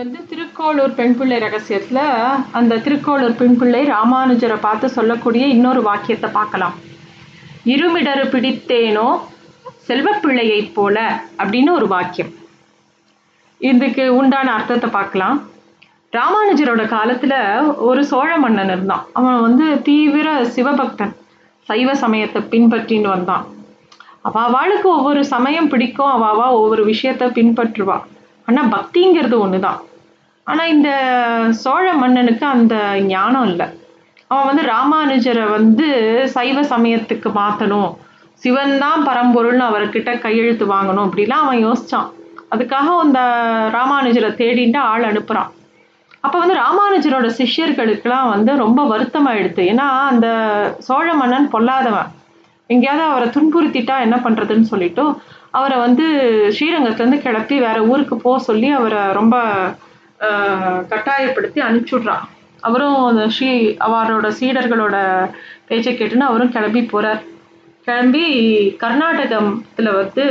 வந்து திருக்கோளூர் பெண் பிள்ளை ரகசியத்தில் அந்த திருக்கோளூர் பெண் பிள்ளை ராமானுஜரை பார்த்து சொல்லக்கூடிய இன்னொரு வாக்கியத்தை பார்க்கலாம். இருமிடறு பிடித்தேனோ செல்வப்பிள்ளையைப் போல அப்படின்னு ஒரு வாக்கியம். இதுக்கு உண்டான அர்த்தத்தை பார்க்கலாம். ராமானுஜரோட காலத்தில் ஒரு சோழ மன்னன் இருந்தான். அவன் வந்து தீவிர சிவபக்தன். சைவ சமயத்தை பின்பற்றின்னு வந்தான். அவாளுக்கு ஒவ்வொரு சமயம் பிடிக்கும். அவாவா ஒவ்வொரு விஷயத்த பின்பற்றுவா. ஆனால் பக்திங்கிறது ஒன்று தான் ஆனால் இந்த சோழ மன்னனுக்கு அந்த ஞானம் இல்லை. அவன் வந்து ராமானுஜரை வந்து சைவ சமயத்துக்கு மாற்றணும் சிவன் தான் பரம்பொருள்னு அவர்கிட்ட கையெழுத்து வாங்கணும் அப்படிலாம் அவன் யோசித்தான் அதுக்காக அந்த ராமானுஜரை தேடிட்டு ஆள் அனுப்புகிறான் அப்போ வந்து ராமானுஜரோட சிஷ்யர்களுக்கெல்லாம் வந்து ரொம்ப வருத்தமாயிடுது. ஏன்னா அந்த சோழ மன்னன் பொல்லாதவன். எங்கேயாவது அவரை துன்புறுத்திட்டா என்ன பண்ணுறதுன்னு சொல்லிட்டு அவரை வந்து ஸ்ரீரங்கத்துலேருந்து கிளப்பி வேற ஊருக்கு போக சொல்லி அவரை ரொம்ப கட்டாயப்படுத்தி அனுப்பிச்சுட்றான். அவரும் அந்த ஸ்ரீ அவரோட சீடர்களோட பேச்சை கேட்டுன்னு அவரும் கிளம்பி போகிறார் கிளம்பி கர்நாடகத்தில் வந்து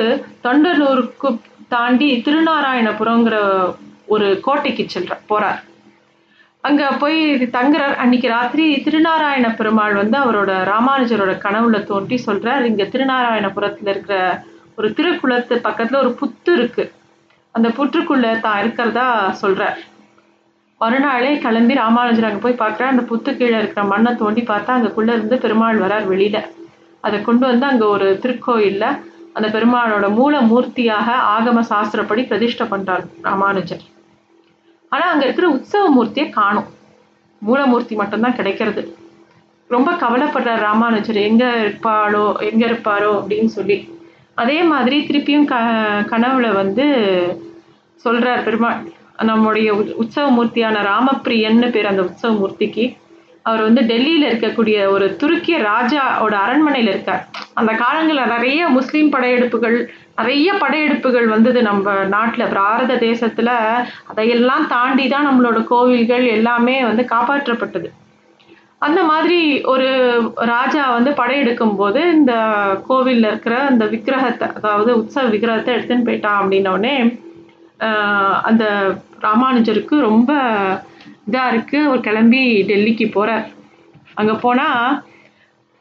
தொண்டனூருக்கு தாண்டி திருநாராயணபுரங்கிற ஒரு கோட்டைக்கு செல்ற போகிறார் அங்கே போய் தங்குறார். அன்னைக்கு ராத்திரி திருநாராயண பெருமாள் வந்து அவரோட ராமானுஜரோட கனவுல தோன்றி சொல்கிறார் இங்கே திருநாராயணபுரத்தில் இருக்கிற ஒரு திருக்குளத்து பக்கத்தில் ஒரு புத்து இருக்குது அந்த புற்றுக்குள்ளே தான் இருக்கிறதா சொல்கிறார் மறுநாளே கிளம்பி ராமானுஜர் அங்கே போய் பார்க்குறேன் அந்த புத்து கீழே இருக்கிற மண்ணை தோண்டி பார்த்தா அங்கக்குள்ளே இருந்து பெருமாள் வரார் வெளியில். அதை கொண்டு வந்து அங்கே ஒரு திருக்கோயிலில் அந்த பெருமாளோட மூல மூர்த்தியாக ஆகம சாஸ்திரப்படி பிரதிஷ்டை பண்ணுறார் ராமானுஜர். ஆனால் அங்கே இருக்கிற உற்சவ மூர்த்தியை காணும். மூலமூர்த்தி மட்டும்தான் கிடைக்கிறது. ரொம்ப கவலைப்படுறார் ராமானுஜர். எங்கே இருப்பாளோ எங்கே இருப்பாரோ அப்படின்னு சொல்லி. அதே மாதிரி திருப்பியும் க கனவுல வந்து சொல்கிறார் பெருமாள் நம்முடைய உற்சவ மூர்த்தியான ராமப்பிரியன்னு பேர் அந்த உற்சவ மூர்த்திக்கு அவர் வந்து டெல்லியில் இருக்கக்கூடிய ஒரு துருக்கிய ராஜாவோட அரண்மனையில் இருக்கார். அந்த காலங்களில் நிறைய முஸ்லீம் படையெடுப்புகள் நிறைய படையெடுப்புகள் வந்தது நம்ம நாட்டில் பாரத தேசத்தில். அதையெல்லாம் தாண்டி தான் நம்மளோட கோவில்கள் எல்லாமே வந்து காப்பாற்றப்பட்டது. அந்த மாதிரி ஒரு ராஜா வந்து படையெடுக்கும் போது இந்த கோவிலில் இருக்கிற அந்த விக்கிரகத்தை அதாவது உற்சவ விக்கிரகத்தை எடுத்துன்னு போயிட்டான் அப்படின்னோடனே அந்த ராமானுஜருக்கு ரொம்ப இதாக இருக்குது அவர் கிளம்பி டெல்லிக்கு போகிறார் அங்கே போனால்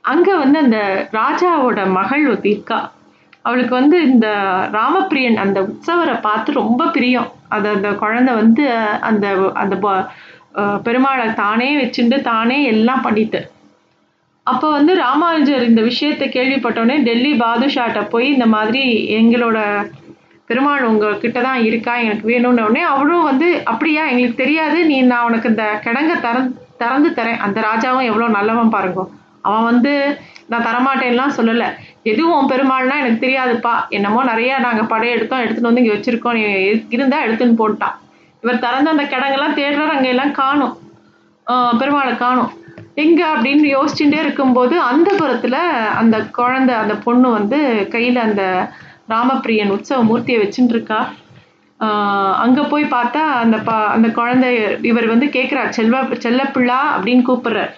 அங்கே வந்து அந்த ராஜாவோட மகள் ஒருத்தி இருக்கா. அவளுக்கு வந்து இந்த ராமப்பிரியன் அந்த உற்சவரை பார்த்து ரொம்ப பிரியம். அதை அந்த குழந்தை வந்து அந்த அந்த பெருமாளை தானே வச்சுட்டு தானே எல்லாம் பண்ணிட்டு. அப்போ வந்து ராமானுஜர் இந்த விஷயத்தை கேள்விப்பட்டோடனே டெல்லி பாதுஷாட்ட போய் இந்த மாதிரி எங்களோட பெருமாள் உங்ககிட்ட தான் இருக்கா எனக்கு வேணும்னு உடனே அவளும் வந்து அப்படியா எங்களுக்கு தெரியாது. நீ நான் உனக்கு இந்த கிடங்க திறந்து திறந்து தரேன். அந்த ராஜாவும் எவ்வளோ நல்லவன் பாருங்க. அவன் வந்து நான் தரமாட்டேன்லாம் சொல்லலை. எதுவும் பெருமாள்னா எனக்கு தெரியாதுப்பா. என்னமோ நிறையா நாங்கள் படையெடுத்தோம் எடுத்துகிட்டு வந்து இங்கே வச்சுருக்கோம். நீ இருந்தால் எடுத்துன்னு போட்டான். இவர் திறந்த அந்த கிடங்கெல்லாம் தேடுறாரு அங்கே எல்லாம் காணும் பெருமாளை காணும். எங்கே அப்படின்னு யோசிச்சுட்டே இருக்கும்போது அந்த புறத்தில் அந்த குழந்தை அந்த பொண்ணு வந்து கையில் அந்த ராமப்பிரியன் உற்சவ மூர்த்தியை வச்சுட்டு இருக்கா அங்கே போய் பார்த்தா அந்த பா அந்த குழந்தை இவர் வந்து கேட்குறார் செல்வ செல்லப்பிள்ளா அப்படின்னு கூப்பிட்றார்.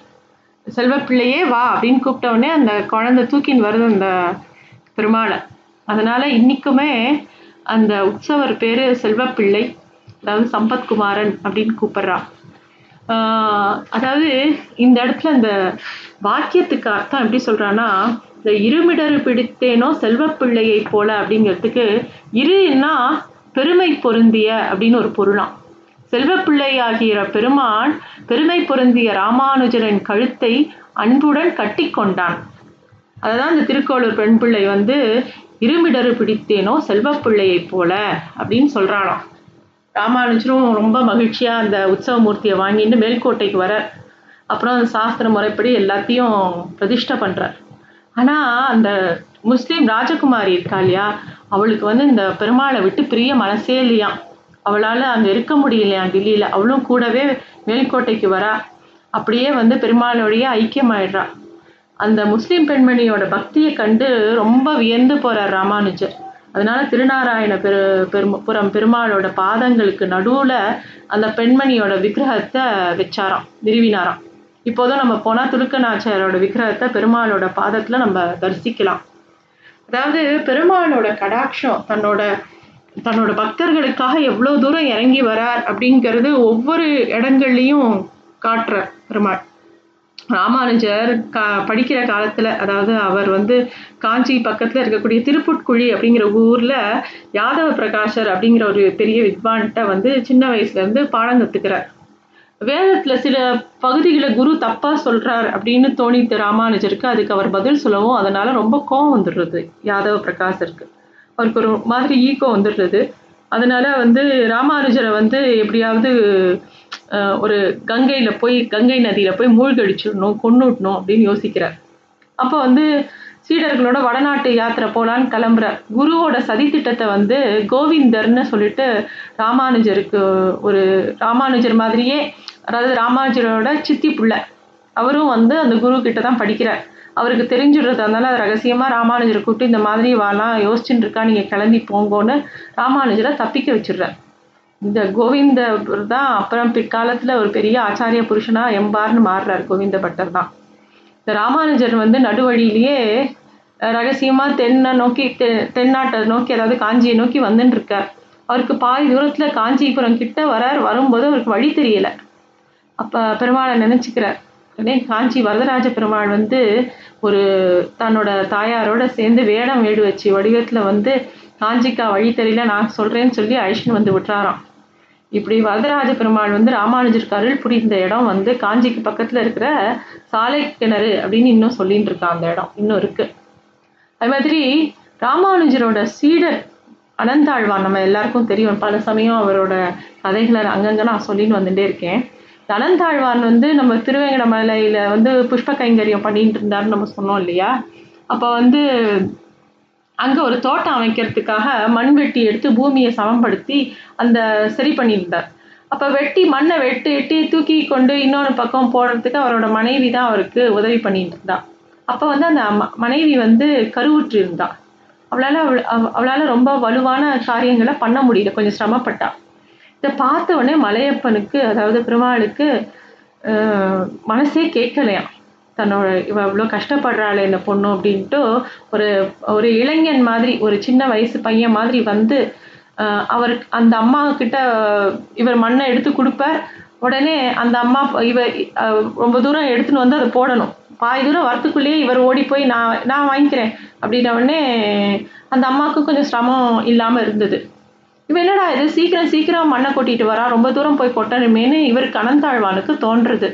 செல்வப்பிள்ளையே வா அப்படின்னு கூப்பிட்டவுடனே அந்த குழந்தை தூக்கின்னு வருது அந்த பெருமாளை. அதனால் இன்றைக்குமே அந்த உற்சவர் பேர் செல்வப்பிள்ளை. அதாவது சம்பத்குமாரன் அப்படின்னு கூப்பிட்றா. அதாவது இந்த இடத்துல அந்த வாக்கியத்துக்கு அர்த்தம் எப்படி சொல்கிறான்னா இந்த இருமிடர் பிடித்தேனோ செல்வப்பிள்ளையை போல அப்படிங்கிறதுக்கு இருன்னா பெருமை பொருந்திய அப்படின்னு ஒரு பொருளாம். செல்வப்பிள்ளையாகிற பெருமான் பெருமை பொருந்திய ராமானுஜரின் கழுத்தை அன்புடன் கட்டி கொண்டான். அதுதான் இந்த திருக்கோளூர் பெண் பிள்ளை வந்து இருமிடறு பிடித்தேனோ செல்வப்பிள்ளையை போல அப்படின்னு சொல்கிறானாம் ராமானுஜரும் ரொம்ப மகிழ்ச்சியாக அந்த உற்சவ மூர்த்தியை வாங்கிட்டு மேல்கோட்டைக்கு வர அப்புறம் அந்த சாஸ்திர முறைப்படி எல்லாத்தையும் பிரதிஷ்டை பண்ணுறார் ஆனால் அந்த முஸ்லீம் ராஜகுமாரி இருக்கா இல்லையா? அவளுக்கு வந்து இந்த பெருமாளை விட்டு பிரிய மனசே இல்லையாம் அவளால் அங்கே இருக்க முடியலையாம் டெல்லியில் அவளும் கூடவே மேல்கோட்டைக்கு வரா. அப்படியே வந்து பெருமாளோடைய ஐக்கியமாயிடுறா. அந்த முஸ்லீம் பெண்மணியோட பக்தியை கண்டு ரொம்ப வியந்து போகிறார் ராமானுஜர். அதனால திருநாராயண பெரு பெரும் புறம் பெருமாளோட பாதங்களுக்கு நடுவில் அந்த பெண்மணியோட விக்கிரகத்தை வச்சாராம் நிறுவினாராம் இப்போதும் நம்ம போனால் துலுக்கநாச்சியாரோட விக்கிரகத்தை பெருமாளோட பாதத்தில் நம்ம தரிசிக்கலாம். அதாவது பெருமாளோட கடாட்சம் தன்னோட தன்னோட பக்தர்களுக்காக எவ்வளோ தூரம் இறங்கி வரார் அப்படிங்கிறது ஒவ்வொரு இடங்கள்லையும் காட்டுற பெருமாள். ராமானுஜர் கா படிக்கிற காலத்தில் அதாவது அவர் வந்து காஞ்சி பக்கத்தில் இருக்கக்கூடிய திருப்புட்குழி அப்படிங்கிற ஊரில் யாதவ பிரகாஷர் அப்படிங்கிற ஒரு பெரிய வித்வான்கிட்ட வந்து சின்ன வயசுலேருந்து பாடம் கற்றுக்கிறார் வேதத்தில் சில பகுதிகளை குரு தப்பாக சொல்கிறார் அப்படின்னு தோணித்து ராமானுஜருக்கு அதுக்கு அவர் பதில் சொல்லவும் அதனால் ரொம்ப கோவம் வந்துடுறது யாதவ பிரகாஷருக்கு. அவருக்கு ஒரு மாதிரி ஈகோ வந்துடுறது. அதனால வந்து ராமானுஜரை வந்து எப்படியாவது ஒரு கங்கையில் போய் கங்கை நதியில் போய் மூழ்கடிச்சிடணும் கொண்டுடணும் அப்படின்னு யோசிக்கிறார். அப்போ வந்து சீடர்களோட வடநாட்டு யாத்திரை போகலான்னு கிளம்புற குருவோட சதித்திட்டத்தை வந்து கோவிந்தர்னு சொல்லிட்டு ராமானுஜருக்கு ஒரு ராமானுஜர் மாதிரியே அதாவது ராமானுஜரோட சித்தி புள்ள அவரும் வந்து அந்த குரு கிட்ட தான் படிக்கிறார். அவருக்கு தெரிஞ்சுடுறது அதனால ரகசியமாக ராமானுஜரை கூப்பிட்டு இந்த மாதிரி வாலாம் யோசிச்சுட்டு இருக்கா நீங்கள் கிளம்பி போங்கோன்னு ராமானுஜரை தப்பிக்க வச்சிடுறார். இந்த கோவிந்தர் தான் அப்புறம் பிற்காலத்தில் ஒரு பெரிய ஆச்சாரிய புருஷனா எம்பார்னு மாறுறார் கோவிந்த பட்டர் தான். இந்த ராமானுஜர் வந்து நடுவழியிலேயே ரகசியமாக ரகசியமா தென்னை நோக்கி தெ தென்னாட்டை நோக்கி அதாவது காஞ்சியை நோக்கி வந்துன்னு இருக்கார் அவருக்கு பாதி தூரத்தில் காஞ்சிபுரம் கிட்ட வரார் வரும்போது அவருக்கு வழி தெரியல. அப்போ பெருமாளை நினைச்சுக்கிறார். உடனே காஞ்சி வரதராஜ பெருமாள் வந்து ஒரு தன்னோட தாயாரோட சேர்ந்து வேடம் வேடு வச்சு வடிவத்தில் வந்து காஞ்சிக்கா வழி தெரியல நான் சொல்கிறேன்னு சொல்லி அழிச்சின்னு வந்து விட்டுறாராம். இப்படி வரதராஜ பெருமாள் வந்து ராமானுஜருக்கு கருள் புரிந்த இடம் வந்து காஞ்சிக்கு பக்கத்துல இருக்கிற சாலை கிணறு அப்படின்னு இன்னும் சொல்லிட்டு இருக்கான் அந்த இடம். இன்னும் இருக்கு. அது மாதிரி ராமானுஜரோட சீடர் அனந்தாழ்வான் நம்ம எல்லாருக்கும் தெரியும். பல சமயம் அவரோட கதைகளை அங்கங்க நான் சொல்லின்னு வந்துட்டே இருக்கேன். அனந்தாழ்வான் வந்து நம்ம திருவேங்கடமலையில வந்து புஷ்ப கைங்கரியம் பண்ணிட்டு இருந்தாருன்னு நம்ம சொன்னோம் இல்லையா? அப்போ வந்து அங்கே ஒரு தோட்டம் அமைக்கிறதுக்காக மண் வெட்டி எடுத்து பூமியை சமப்படுத்தி அந்த சரி பண்ணியிருந்தார். அப்போ வெட்டி மண்ணை வெட்டி வெட்டி தூக்கி கொண்டு இன்னொன்று பக்கம் போடுறதுக்கு அவரோட மனைவி தான் அவருக்கு உதவி பண்ணிட்டு இருந்தா அப்போ வந்து அந்த ம- மனைவி வந்து கருவுற்று இருந்தா அவளால் அவள் அவ- ரொம்ப வலுவான காரியங்களை பண்ண முடியல கொஞ்சம் சிரமப்பட்டா. இதை பார்த்த உடனே மலையப்பனுக்கு அதாவது பெருமாளுக்கு மனசே கேட்கலையாம். தன்னோட இவ அவ்வளோ கஷ்டப்படுறாளே இந்த பொண்ணு அப்படின்ட்டு ஒரு ஒரு இளைஞன் மாதிரி ஒரு சின்ன வயசு பையன் மாதிரி வந்து அவர் அந்த அம்மா கிட்ட இவர் மண்ணை எடுத்து கொடுப்பார் உடனே அந்த அம்மா இவ ரொம்ப தூரம் எடுத்துன்னு வந்து அதை போடணும். பாதி தூரம் வரத்துக்குள்ளேயே இவர் ஓடி போய் நான் நான் வாங்கிக்கிறேன். அப்படின்ன உடனே அந்த அம்மாவுக்கு கொஞ்சம் சிரமம் இல்லாமல் இருந்தது. இவன் என்னடா இது? சீக்கிரம் சீக்கிரம் மண்ணை கொட்டிட்டு வரா. ரொம்ப தூரம் போய் கொட்டணுமேனு இவர் கணந்தாழ்வானுக்கு தோன்றுறது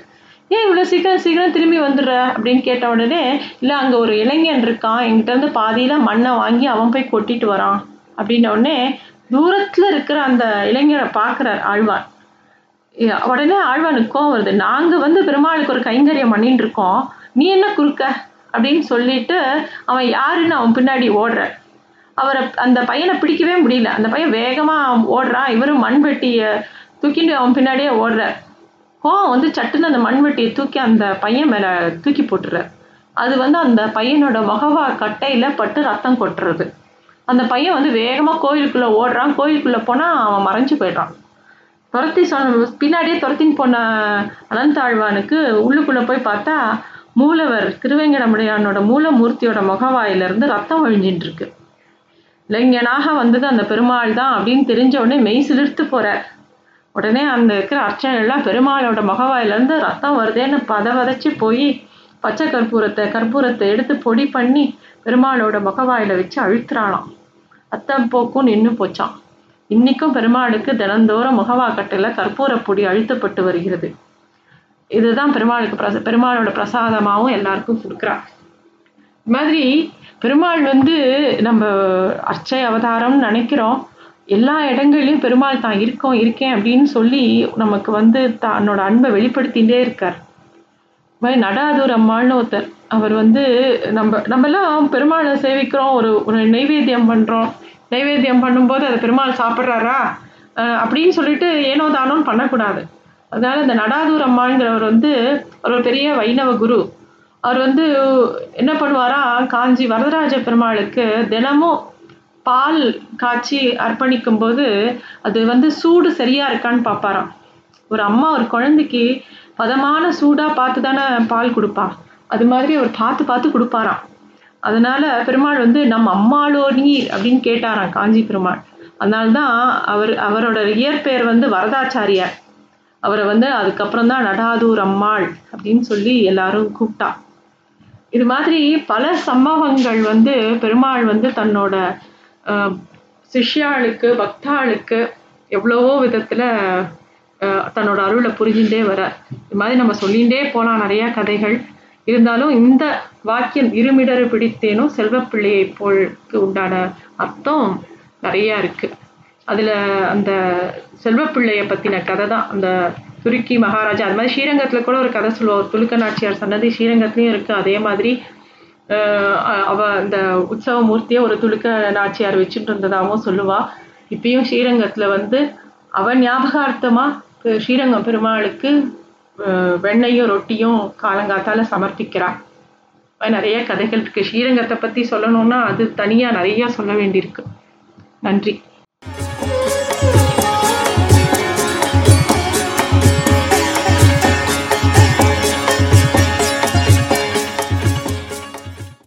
ஏன் இவ்வளோ சீக்கிரம் சீக்கிரம் திரும்பி வந்துடுற? அப்படின்னு கேட்ட உடனே இல்லை அங்கே ஒரு இளைஞன் இருக்கான். என்கிட்ட இருந்து பாதியில் மண்ணை வாங்கி அவன் போய் கொட்டிட்டு வரான். அப்படின்ன உடனே தூரத்தில் இருக்கிற அந்த இளைஞரை பார்க்குறார் ஆழ்வான். உடனே ஆழ்வானுக்கு கோவம் வருது. நாங்கள் வந்து பெருமாளுக்கு ஒரு கைங்கரியம் பண்ணிட்டு இருக்கோம். நீ என்ன குறுக்க? அப்படின்னு சொல்லிட்டு அவன் யாருன்னு அவன் பின்னாடி ஓடுற அவரை அந்த பையனை பிடிக்கவே முடியல. அந்த பையன் வேகமாக ஓடுறான். இவரும் மண்வெட்டியை தூக்கிட்டு அவன் பின்னாடியே ஓடுறார். கோவம் வந்து சட்டுன்னு அந்த மண்வெட்டியை தூக்கி அந்த பையன் மேலே தூக்கி போட்டுறார் அது வந்து அந்த பையனோட முகவா கட்டையில் பட்டு ரத்தம் கொட்டுறது. அந்த பையன் வந்து வேகமாக கோயிலுக்குள்ளே ஓடுறான். கோயிலுக்குள்ளே போனால் அவன் மறைஞ்சு போயிடுறான். துரத்தி சொன்ன பின்னாடியே துரத்தின்னு போன அனந்தாழ்வானுக்கு உள்ளுக்குள்ளே போய் பார்த்தா மூலவர் திருவேங்கடமுடையானோட மூலமூர்த்தியோட முகவாயிலிருந்து ரத்தம் வழிஞ்சின்னு இருக்கு இளைஞனாக வந்தது அந்த பெருமாள் தான் அப்படின்னு தெரிஞ்ச உடனே மெய் சிலிர்த்து போகிற உடனே அந்த இருக்கிற அர்ச்சனைகள்லாம் பெருமாளோட முகவாயிலேருந்து ரத்தம் வருதேன்னு பத வதச்சி போய் பச்சை கற்பூரத்தை கற்பூரத்தை எடுத்து பொடி பண்ணி பெருமாளோட முகவாயில வச்சு அழுத்துறானாம் ரத்தம் போக்கும் நின்று போச்சான் இன்னைக்கும் பெருமாளுக்கு தினந்தோறும் முகவாக்கட்டையில் கற்பூர பொடி அழுத்தப்பட்டு வருகிறது. இதுதான் பெருமாளுக்கு பிரச பெருமாளோட பிரசாதமாகவும் எல்லாருக்கும் கொடுக்குறா இது மாதிரி பெருமாள் வந்து நம்ம அர்ச்சை அவதாரம்னு நினைக்கிறோம். எல்லா இடங்கள்லையும் பெருமாள் தான் இருக்கோம் இருக்கேன் அப்படின்னு சொல்லி நமக்கு வந்து தன்னோட அன்பை வெளிப்படுத்திகிட்டே இருக்கார். இது மாதிரி நடாதூர் அம்மாள்னு ஒருத்தர் அவர் வந்து நம்ம நம்மலாம் பெருமாளை சேவிக்கிறோம் ஒரு ஒரு நைவேத்தியம் பண்ணுறோம் நைவேத்தியம் பண்ணும்போது அதை பெருமாள் சாப்பிட்றாரா? அப்படின்னு சொல்லிட்டு ஏனோ தானோன்னு பண்ணக்கூடாது. அதனால இந்த நடாதூர் அம்மாங்கிறவர் வந்து ஒரு பெரிய வைணவ குரு. அவர் வந்து என்ன பண்ணுவாரா? காஞ்சி வரதராஜ பெருமாளுக்கு தினமும் பால் காய்ச்சி அர்ப்பணிக்கும் போது அது வந்து சூடு சரியா இருக்கான்னு பார்ப்பாராம் ஒரு அம்மா ஒரு குழந்தைக்கு பதமான சூடா பார்த்து தானே பால் கொடுப்பா. அது மாதிரி அவர் பார்த்து பார்த்து கொடுப்பாராம். அதனால பெருமாள் வந்து நம்ம அம்மாளோ நீர்? அப்படின்னு கேட்டாராம் காஞ்சி பெருமாள். அதனால்தான் அவர் அவரோட இயற்பெயர் வந்து வரதாச்சாரியார். அவரை வந்து அதுக்கப்புறம் தான் நடாதூர் அம்மாள் அப்படின்னு சொல்லி எல்லாரும் கூப்பிட்டா. இது மாதிரி பல சம்பவங்கள் வந்து பெருமாள் வந்து தன்னோட சிஷ்யாளுக்கு பக்தாளுக்கு எவ்வளவோ விதத்தில் தன்னோட அருளை புரிஞ்சுட்டே வரார். இது மாதிரி நம்ம சொல்லிகிட்டே போகலாம் நிறையா கதைகள். இருந்தாலும் இந்த வாக்கியம் இருமிடறு பிடித்தேனும் செல்வப்பிள்ளையை போலுக்கு உண்டான அர்த்தம் நிறையா இருக்குது அதில் அந்த செல்வப்பிள்ளையை பற்றின கதை தான். அந்த துருக்கி மகாராஜா அது மாதிரி ஸ்ரீரங்கத்தில் கூட ஒரு கதை சொல்லுவார். துலுக்க நாச்சியார் சன்னதி ஸ்ரீரங்கத்துலேயும் இருக்குது அதே மாதிரி அவ அந்த உற்சவ மூர்த்தியை ஒரு துலுக்க நாச்சியார் வச்சுட்டு இருந்ததாகவும் சொல்லுவா. இப்பயும் ஸ்ரீரங்கத்துல வந்து அவ ஞாபகார்த்தமா ஸ்ரீரங்கம் பெருமாளுக்கு வெண்ணையும் ரொட்டியும் காலங்காத்தால சமர்ப்பிக்கிறான் நிறைய கதைகள் இருக்கு. ஸ்ரீரங்கத்தை பத்தி சொல்லணும்னா அது தனியா நிறைய சொல்ல வேண்டியிருக்கு. நன்றி.